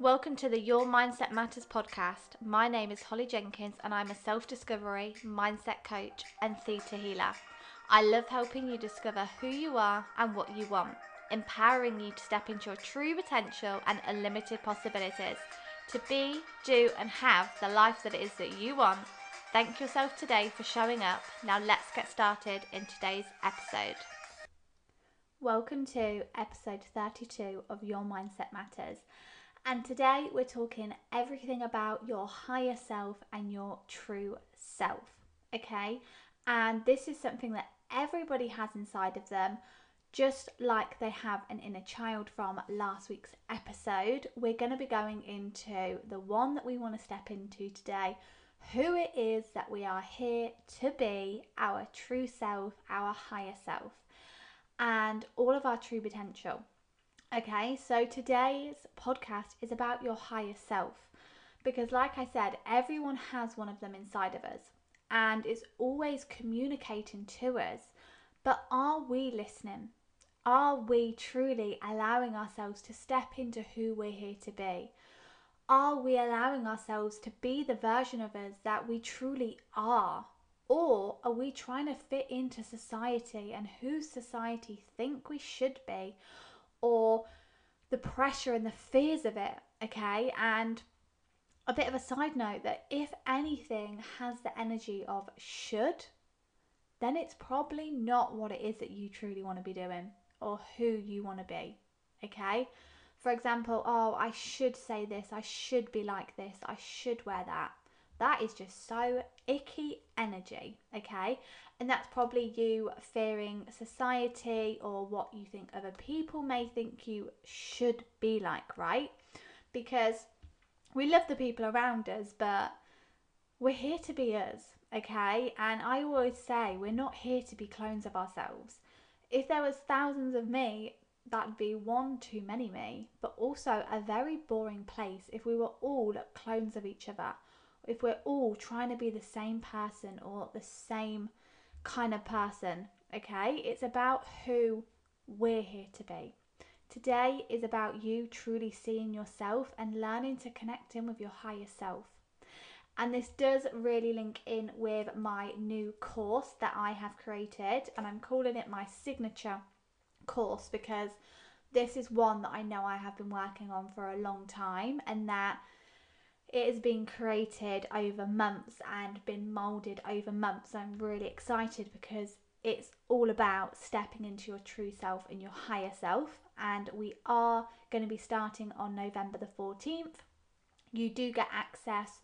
Welcome to the Your Mindset Matters podcast. My name is Holly Jenkins and I'm a self discovery, mindset coach, and theta healer. I love helping you discover who you are and what you want, empowering you to step into your true potential and unlimited possibilities to be, do, and have the life that it is that you want. Thank yourself today for showing up. Now, let's get started in today's episode. Welcome to episode 32 of Your Mindset Matters. And today we're talking everything about your higher self and your true self. Okay. And this is something that everybody has inside of them, just like they have an inner child from last week's episode. We're going to be going into the one that we want to step into today who it is that we are here to be, our true self, our higher self, and all of our true potential. Okay, so today's podcast is about your higher self because, like I said, everyone has one of them inside of us and it's always communicating to us. But are we listening? Are we truly allowing ourselves to step into who we're here to be? Are we allowing ourselves to be the version of us that we truly are? Or are we trying to fit into society and who society think we should be? Or the pressure and the fears of it, okay? And a bit of a side note that if anything has the energy of should, then it's probably not what it is that you truly want to be doing or who you want to be, okay? For example, oh, I should say this, I should be like this, I should wear that. That is just so icky energy, okay? And that's probably you fearing society or what you think other people may think you should be like, right? Because we love the people around us, but we're here to be us, okay? And I always say we're not here to be clones of ourselves. If there was thousands of me, that'd be one too many me, but also a very boring place if we were all clones of each other if we're all trying to be the same person or the same kind of person, okay? It's about who we're here to be. Today is about you truly seeing yourself and learning to connect in with your higher self. And this does really link in with my new course that I have created, and I'm calling it my signature course because this is one that I know I have been working on for a long time and that it has been created over months and been molded over months. I'm really excited because it's all about stepping into your true self and your higher self. And we are going to be starting on November the 14th. You do get access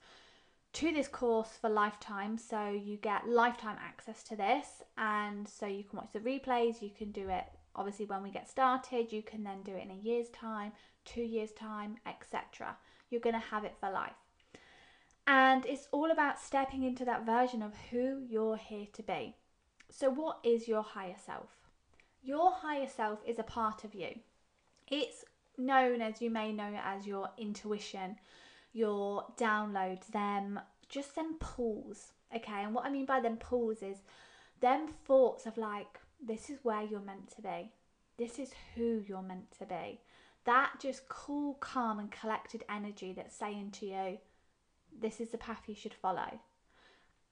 to this course for lifetime, so you get lifetime access to this, and so you can watch the replays. You can do it obviously when we get started, you can then do it in a year's time, two years' time, etc you're going to have it for life. And it's all about stepping into that version of who you're here to be. So, what is your higher self? Your higher self is a part of you. It's known as you may know as your intuition, your downloads, them just them pulls. Okay, and what I mean by them pulls is them thoughts of like, this is where you're meant to be. This is who you're meant to be that just cool, calm, and collected energy that's saying to you, this is the path you should follow.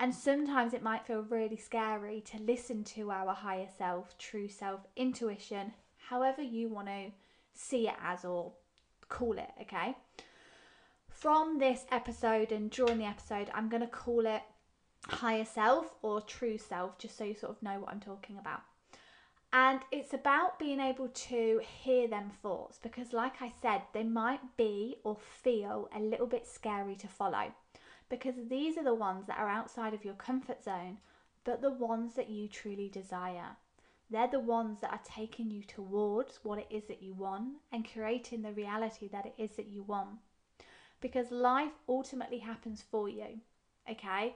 And sometimes it might feel really scary to listen to our higher self, true self, intuition, however you want to see it as or call it, okay? From this episode and during the episode, I'm going to call it higher self or true self, just so you sort of know what I'm talking about. And it's about being able to hear them thoughts because, like I said, they might be or feel a little bit scary to follow because these are the ones that are outside of your comfort zone, but the ones that you truly desire. They're the ones that are taking you towards what it is that you want and creating the reality that it is that you want. Because life ultimately happens for you, okay?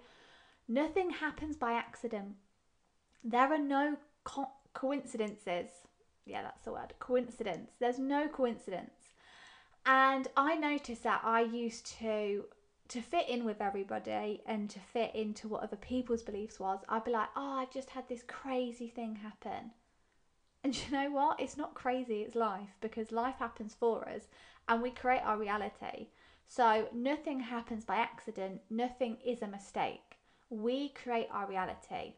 Nothing happens by accident. There are no coincidences. Yeah, that's the word. Coincidence. There's no coincidence. And I noticed that I used to to fit in with everybody and to fit into what other people's beliefs was, I'd be like, "Oh, I've just had this crazy thing happen." And you know what? It's not crazy, it's life because life happens for us and we create our reality. So nothing happens by accident, nothing is a mistake. We create our reality.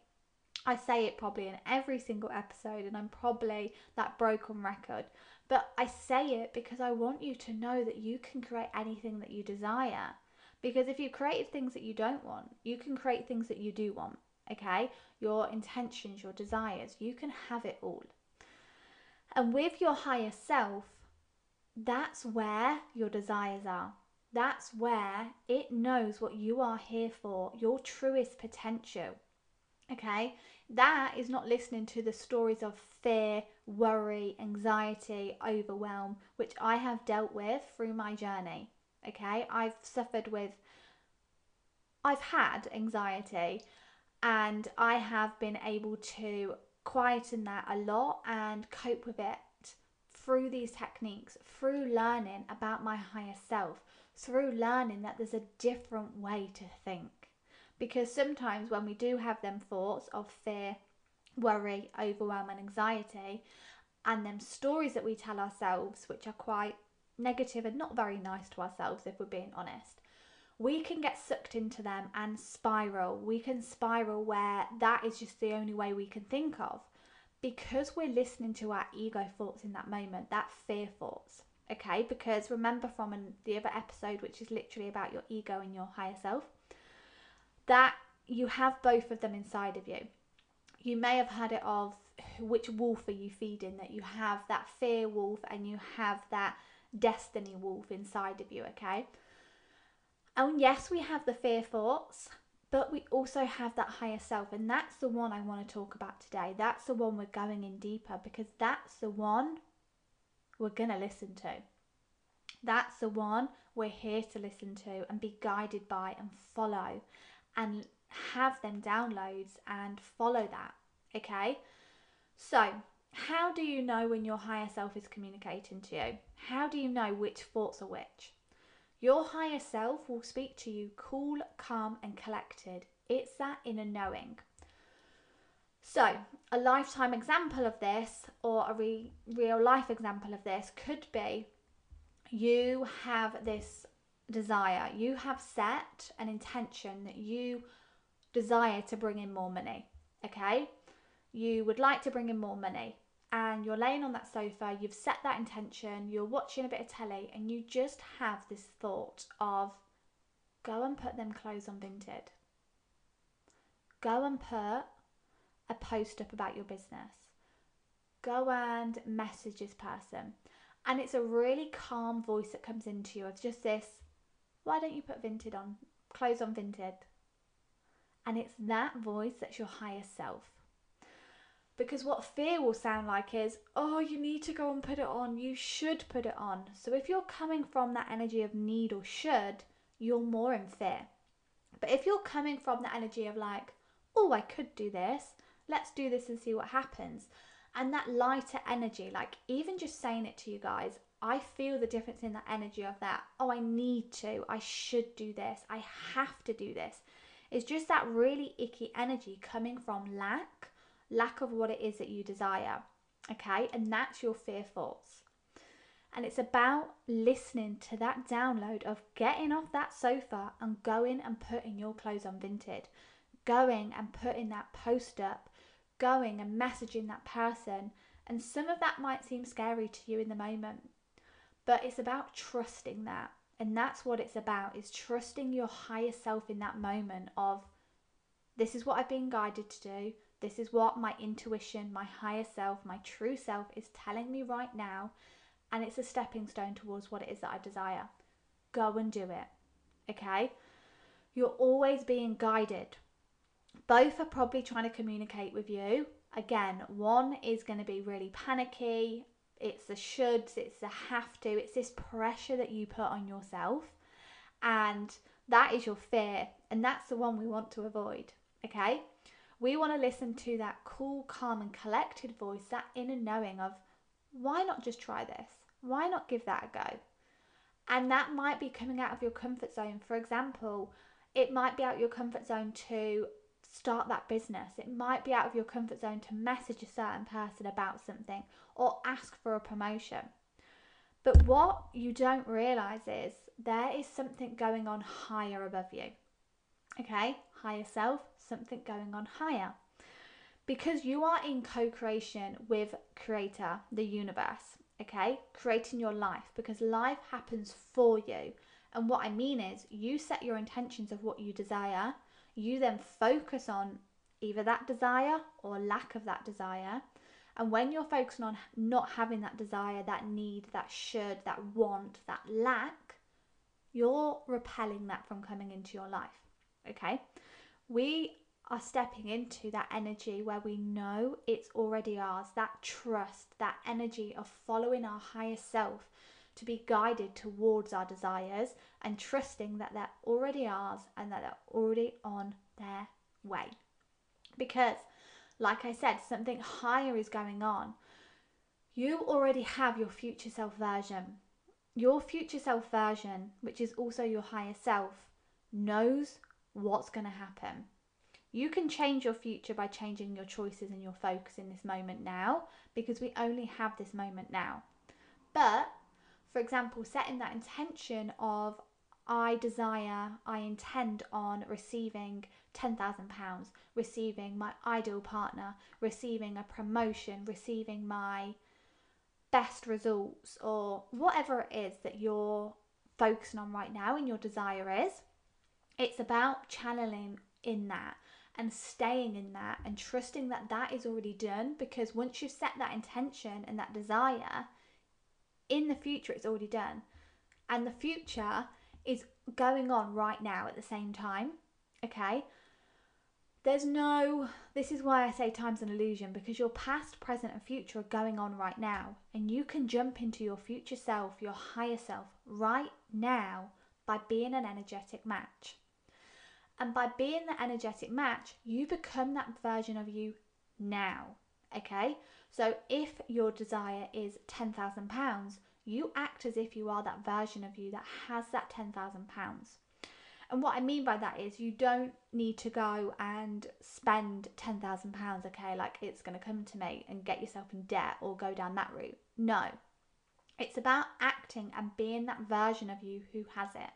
I say it probably in every single episode, and I'm probably that broken record. But I say it because I want you to know that you can create anything that you desire. Because if you create things that you don't want, you can create things that you do want. Okay? Your intentions, your desires, you can have it all. And with your higher self, that's where your desires are. That's where it knows what you are here for, your truest potential. Okay? That is not listening to the stories of fear, worry, anxiety, overwhelm, which I have dealt with through my journey. Okay? I've suffered with, I've had anxiety and I have been able to quieten that a lot and cope with it through these techniques, through learning about my higher self, through learning that there's a different way to think. Because sometimes when we do have them thoughts of fear, worry, overwhelm, and anxiety, and them stories that we tell ourselves, which are quite negative and not very nice to ourselves, if we're being honest, we can get sucked into them and spiral. We can spiral where that is just the only way we can think of because we're listening to our ego thoughts in that moment, that fear thoughts. Okay, because remember from an, the other episode, which is literally about your ego and your higher self, that you have both of them inside of you. You may have had it of which wolf are you feeding, that you have that fear wolf and you have that destiny wolf inside of you, okay? And yes, we have the fear thoughts, but we also have that higher self, and that's the one I want to talk about today. That's the one we're going in deeper because that's the one we're going to listen to. That's the one we're here to listen to and be guided by and follow and have them downloads and follow that. Okay? So, how do you know when your higher self is communicating to you? How do you know which thoughts are which? Your higher self will speak to you cool, calm, and collected. It's that inner knowing. So, a lifetime example of this, or a re- real life example of this, could be you have this desire, you have set an intention that you desire to bring in more money. Okay, you would like to bring in more money, and you're laying on that sofa, you've set that intention, you're watching a bit of telly, and you just have this thought of go and put them clothes on Vinted. Go and put a post up about your business. Go and message this person. And it's a really calm voice that comes into you of just this why don't you put Vinted on? Clothes on Vinted. And it's that voice that's your higher self. Because what fear will sound like is, oh, you need to go and put it on. You should put it on. So if you're coming from that energy of need or should, you're more in fear. But if you're coming from the energy of like, oh, I could do this, let's do this and see what happens. And that lighter energy, like even just saying it to you guys, I feel the difference in that energy of that. Oh, I need to. I should do this. I have to do this. It's just that really icky energy coming from lack, lack of what it is that you desire. Okay. And that's your fear thoughts. And it's about listening to that download of getting off that sofa and going and putting your clothes on Vinted, going and putting that post up, going and messaging that person. And some of that might seem scary to you in the moment, but it's about trusting that. And that's what it's about is trusting your higher self in that moment of this is what I've been guided to do. This is what my intuition, my higher self, my true self is telling me right now. And it's a stepping stone towards what it is that I desire. Go and do it. Okay? You're always being guided. Both are probably trying to communicate with you. Again, one is going to be really panicky, it's the shoulds, it's the have to, it's this pressure that you put on yourself. And that is your fear. And that's the one we want to avoid. Okay? We want to listen to that cool, calm, and collected voice, that inner knowing of why not just try this? Why not give that a go? And that might be coming out of your comfort zone. For example, it might be out your comfort zone to start that business. It might be out of your comfort zone to message a certain person about something or ask for a promotion. But what you don't realize is there is something going on higher above you. Okay, higher self, something going on higher. Because you are in co creation with Creator, the universe, okay, creating your life because life happens for you. And what I mean is, you set your intentions of what you desire, you then focus on either that desire or lack of that desire. And when you're focusing on not having that desire, that need, that should, that want, that lack, you're repelling that from coming into your life. Okay? We are stepping into that energy where we know it's already ours, that trust, that energy of following our higher self to be guided towards our desires and trusting that they're already ours and that they're already on their way. Because, like I said, something higher is going on. You already have your future self version. Your future self version, which is also your higher self, knows what's going to happen. You can change your future by changing your choices and your focus in this moment now because we only have this moment now. But, for example, setting that intention of I desire, I intend on receiving £10,000, receiving my ideal partner, receiving a promotion, receiving my best results, or whatever it is that you're focusing on right now and your desire is. It's about channeling in that and staying in that and trusting that that is already done because once you've set that intention and that desire in the future it's already done. And the future is going on right now at the same time okay? There's no this is why i say time's an illusion because your past present and future are going on right now. And you can jump into your future self your higher self right now by being an energetic match. And by being the energetic match, you become that version of you now. Okay? So if your desire is £10,000, you act as if you are that version of you that has that £10,000. And what I mean by that is you don't need to go and spend £10,000, okay, like it's going to come to me and get yourself in debt or go down that route. No. It's about acting and being that version of you who has it.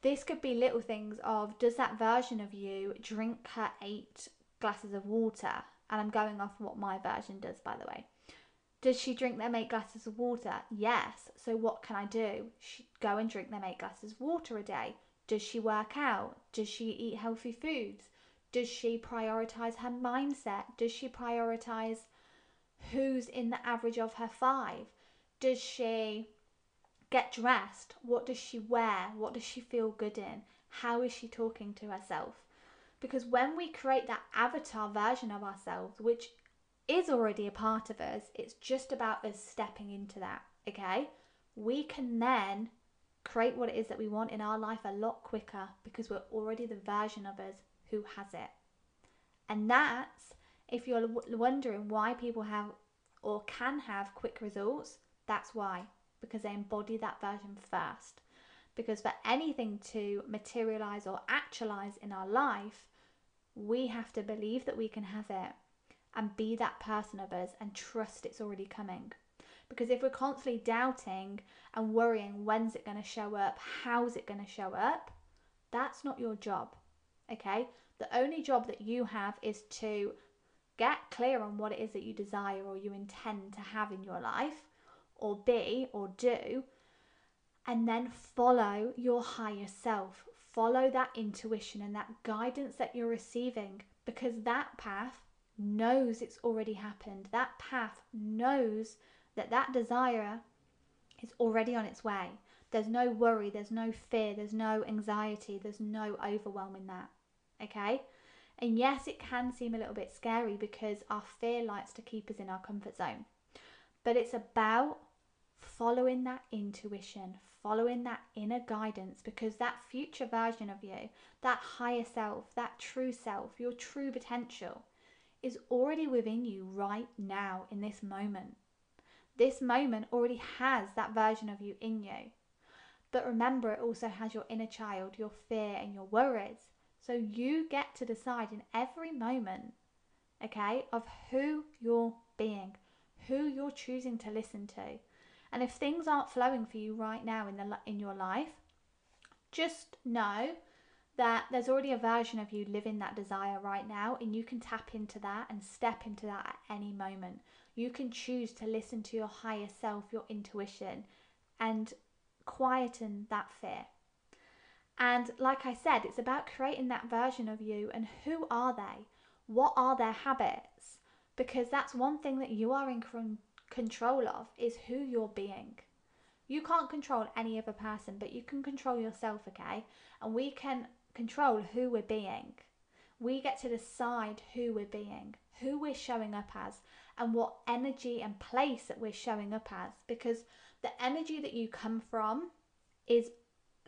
This could be little things of does that version of you drink her eight glasses of water? And I'm going off what my version does, by the way. Does she drink them eight glasses of water? Yes. So what can I do? She go and drink them eight glasses of water a day. Does she work out? Does she eat healthy foods? Does she prioritize her mindset? Does she prioritize who's in the average of her five? Does she get dressed? What does she wear? What does she feel good in? How is she talking to herself? Because when we create that avatar version of ourselves, which is already a part of us, it's just about us stepping into that, okay? We can then create what it is that we want in our life a lot quicker because we're already the version of us who has it. And that's, if you're wondering why people have or can have quick results, that's why because they embody that version first. Because for anything to materialize or actualize in our life, we have to believe that we can have it and be that person of us and trust it's already coming. Because if we're constantly doubting and worrying when's it going to show up, how's it going to show up, that's not your job. Okay? The only job that you have is to get clear on what it is that you desire or you intend to have in your life or be or do, and then follow your higher self. Follow that intuition and that guidance that you're receiving because that path knows it's already happened. That path knows that that desire is already on its way. There's no worry, there's no fear, there's no anxiety, there's no overwhelm in that. Okay? And yes, it can seem a little bit scary because our fear likes to keep us in our comfort zone. But it's about following that intuition, following that inner guidance, because that future version of you, that higher self, that true self, your true potential is already within you right now in this moment. This moment already has that version of you in you. But remember, it also has your inner child, your fear, and your worries. So you get to decide in every moment, okay, of who you're being, who you're choosing to listen to. And if things aren't flowing for you right now in the in your life, just know that there's already a version of you living that desire right now and you can tap into that and step into that at any moment. You can choose to listen to your higher self, your intuition and quieten that fear. And like I said, it's about creating that version of you and who are they? What are their habits? Because that's one thing that you are in control of is who you're being. You can't control any other person, but you can control yourself, okay? And we can control who we're being. We get to decide who we're being, who we're showing up as, and what energy and place that we're showing up as. Because the energy that you come from is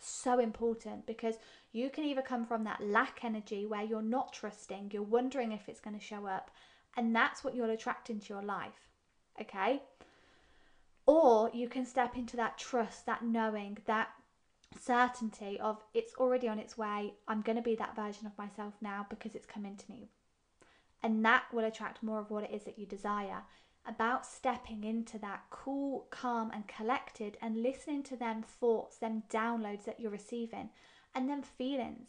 so important because you can either come from that lack energy where you're not trusting, you're wondering if it's going to show up, and that's what you'll attract into your life. Okay? Or you can step into that trust, that knowing, that certainty of it's already on its way. I'm going to be that version of myself now because it's coming to me. And that will attract more of what it is that you desire. About stepping into that cool, calm, and collected and listening to them thoughts, them downloads that you're receiving, and them feelings.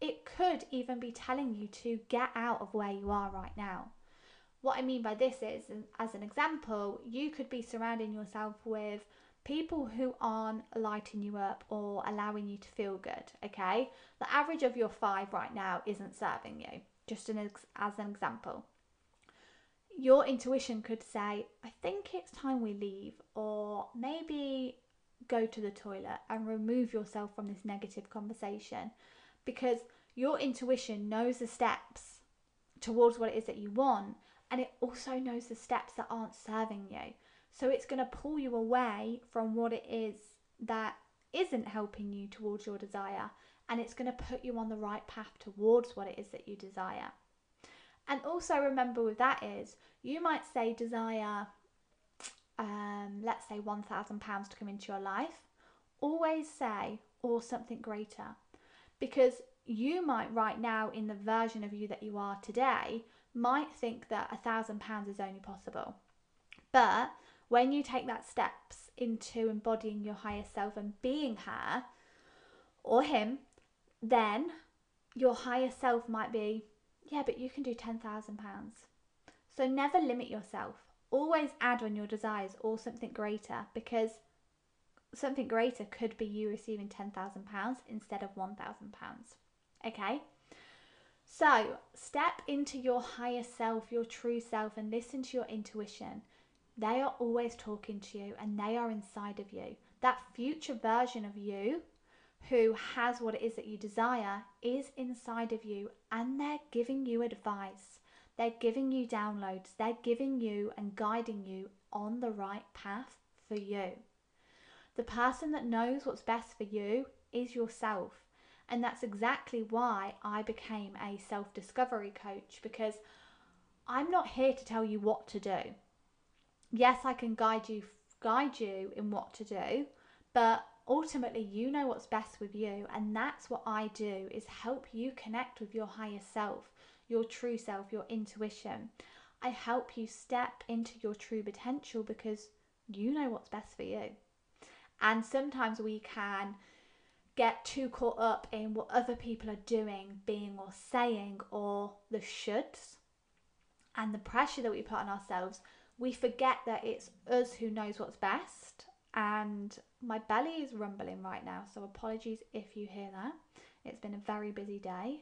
It could even be telling you to get out of where you are right now. What I mean by this is, as an example, you could be surrounding yourself with people who aren't lighting you up or allowing you to feel good, okay? The average of your five right now isn't serving you, just an ex- as an example. Your intuition could say, I think it's time we leave, or maybe go to the toilet and remove yourself from this negative conversation because your intuition knows the steps towards what it is that you want and it also knows the steps that aren't serving you. So it's going to pull you away from what it is that isn't helping you towards your desire and it's going to put you on the right path towards what it is that you desire. And also remember with that is you might say desire um, let's say £1,000 to come into your life. Always say or something greater because you might right now in the version of you that you are today might think that a thousand pounds is only possible. But when you take that steps into embodying your higher self and being her or him, then your higher self might be, yeah, but you can do ten thousand pounds. So never limit yourself. Always add on your desires or something greater because something greater could be you receiving £10,000 instead of £1,000. Okay? So, step into your higher self, your true self, and listen to your intuition. They are always talking to you and they are inside of you. That future version of you who has what it is that you desire is inside of you and they're giving you advice. They're giving you downloads. They're giving you and guiding you on the right path for you. The person that knows what's best for you is yourself. And that's exactly why I became a self discovery coach because I'm not here to tell you what to do. Yes, I can guide you guide you in what to do, but ultimately you know what's best with you and that's what I do is help you connect with your higher self, your true self, your intuition. I help you step into your true potential because you know what's best for you. And sometimes we can get too caught up in what other people are doing, being, or saying, or the shoulds and the pressure that we put on ourselves, we forget that it's us who knows what's best. And my belly is rumbling right now, so apologies if you hear that. It's been a very busy day.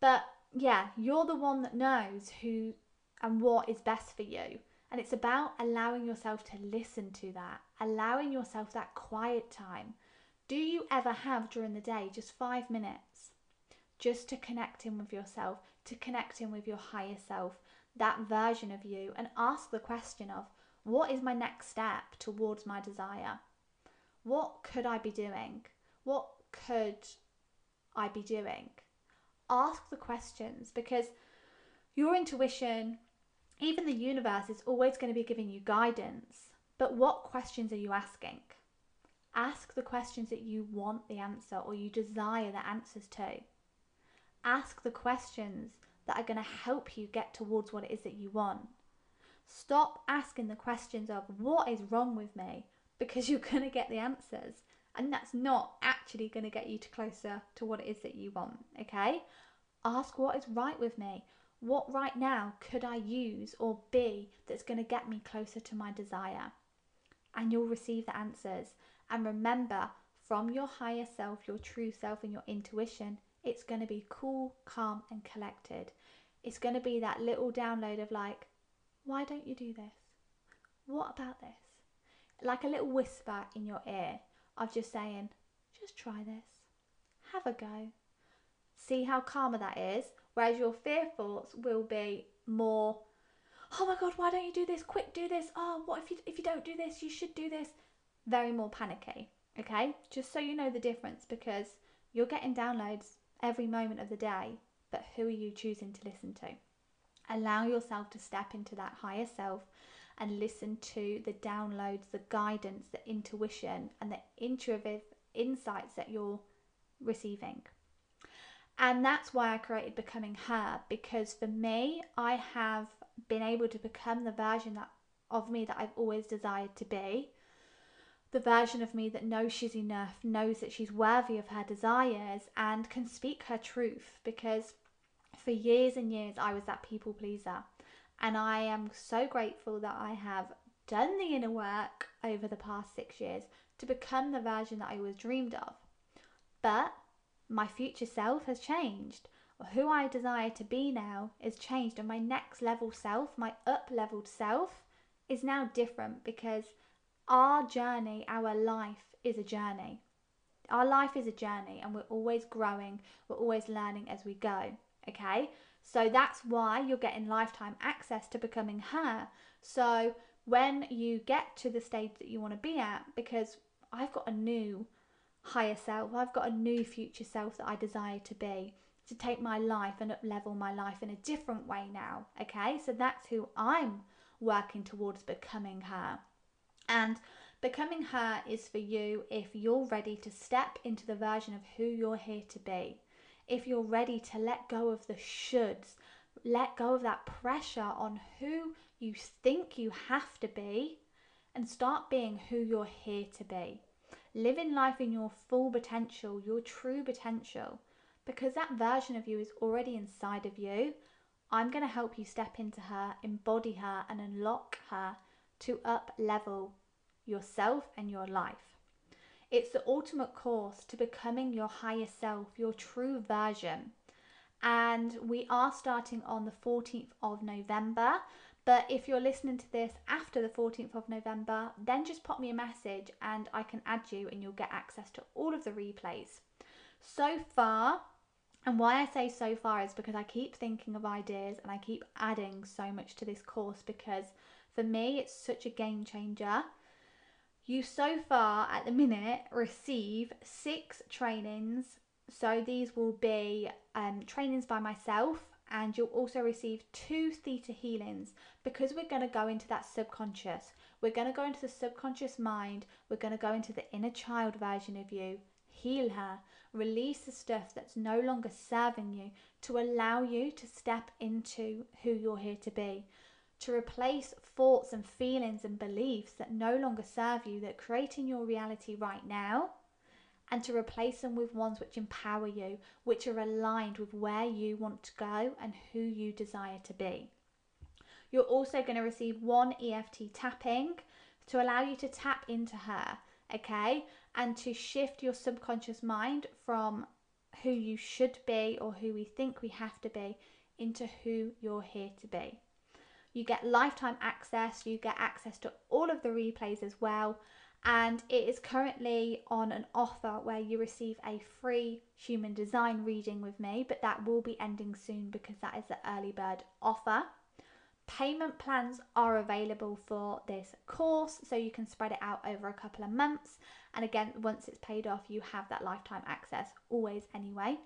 But yeah, you're the one that knows who and what is best for you. And it's about allowing yourself to listen to that, allowing yourself that quiet time do you ever have during the day just five minutes just to connect in with yourself, to connect in with your higher self, that version of you, and ask the question of what is my next step towards my desire? What could I be doing? What could I be doing? Ask the questions because your intuition, even the universe, is always going to be giving you guidance. But what questions are you asking? Ask the questions that you want the answer or you desire the answers to. ask the questions that are going to help you get towards what it is that you want. Stop asking the questions of what is wrong with me because you're going to get the answers and that's not actually going to get you to closer to what it is that you want, okay? Ask what is right with me. What right now could I use or be that's going to get me closer to my desire? And you'll receive the answers. And remember, from your higher self, your true self, and your intuition, it's going to be cool, calm, and collected. It's going to be that little download of like, why don't you do this? What about this? Like a little whisper in your ear of just saying, just try this, have a go, see how calmer that is. Whereas your fear thoughts will be more, oh my god, why don't you do this? Quick, do this. Oh, what if you if you don't do this? You should do this. Very more panicky. Okay, just so you know the difference because you're getting downloads every moment of the day, but who are you choosing to listen to? Allow yourself to step into that higher self and listen to the downloads, the guidance, the intuition, and the intuitive insights that you're receiving. And that's why I created Becoming Her because for me, I have been able to become the version that of me that I've always desired to be. The version of me that knows she's enough, knows that she's worthy of her desires, and can speak her truth. Because for years and years, I was that people pleaser. And I am so grateful that I have done the inner work over the past six years to become the version that I always dreamed of. But my future self has changed. Who I desire to be now is changed, and my next level self, my up leveled self, is now different because our journey, our life is a journey. Our life is a journey, and we're always growing, we're always learning as we go. Okay, so that's why you're getting lifetime access to becoming her. So when you get to the stage that you want to be at, because I've got a new higher self, I've got a new future self that I desire to be, to take my life and up level my life in a different way now. Okay, so that's who I'm working towards becoming her. And becoming her is for you if you're ready to step into the version of who you're here to be if you're ready to let go of the shoulds, let go of that pressure on who you think you have to be, and start being who you're here to be. Living life in your full potential, your true potential, because that version of you is already inside of you. I'm going to help you step into her, embody her, and unlock her to up level yourself and your life. It's the ultimate course to becoming your higher self, your true version. And we are starting on the 14th of November. But if you're listening to this after the 14th of November, then just pop me a message and I can add you and you'll get access to all of the replays. So far, and why I say so far is because I keep thinking of ideas and I keep adding so much to this course because for me it's such a game changer you so far at the minute receive six trainings. So these will be um, trainings by myself, and you'll also receive two theta healings because we're going to go into that subconscious. We're going to go into the subconscious mind. We're going to go into the inner child version of you, heal her, release the stuff that's no longer serving you to allow you to step into who you're here to be to replace thoughts and feelings and beliefs that no longer serve you, that create in your reality right now, and to replace them with ones which empower you, which are aligned with where you want to go and who you desire to be. You're also going to receive one EFT tapping to allow you to tap into her, okay, and to shift your subconscious mind from who you should be or who we think we have to be into who you're here to be. You get lifetime access, you get access to all of the replays as well. And it is currently on an offer where you receive a free human design reading with me, but that will be ending soon because that is the early bird offer. Payment plans are available for this course, so you can spread it out over a couple of months. And again, once it's paid off, you have that lifetime access always anyway.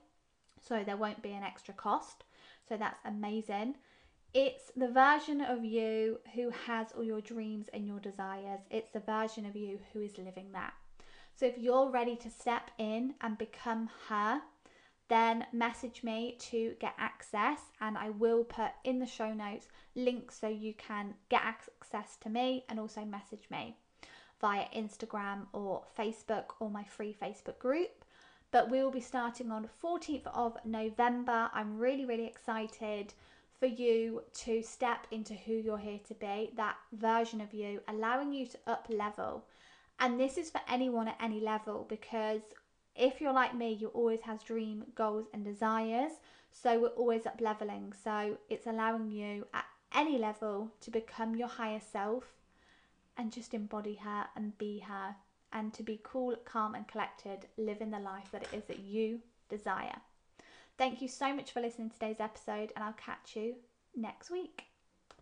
So there won't be an extra cost. So that's amazing. It's the version of you who has all your dreams and your desires. It's the version of you who is living that. So if you're ready to step in and become her, then message me to get access and I will put in the show notes links so you can get access to me and also message me via Instagram or Facebook or my free Facebook group. But we will be starting on 14th of November. I'm really, really excited for you to step into who you're here to be, that version of you, allowing you to up level. And this is for anyone at any level because if you're like me, you always has dream, goals, and desires. So we're always up leveling. So it's allowing you at any level to become your higher self and just embody her and be her and to be cool, calm, and collected, living the life that it is that you desire. Thank you so much for listening to today's episode, and I'll catch you next week.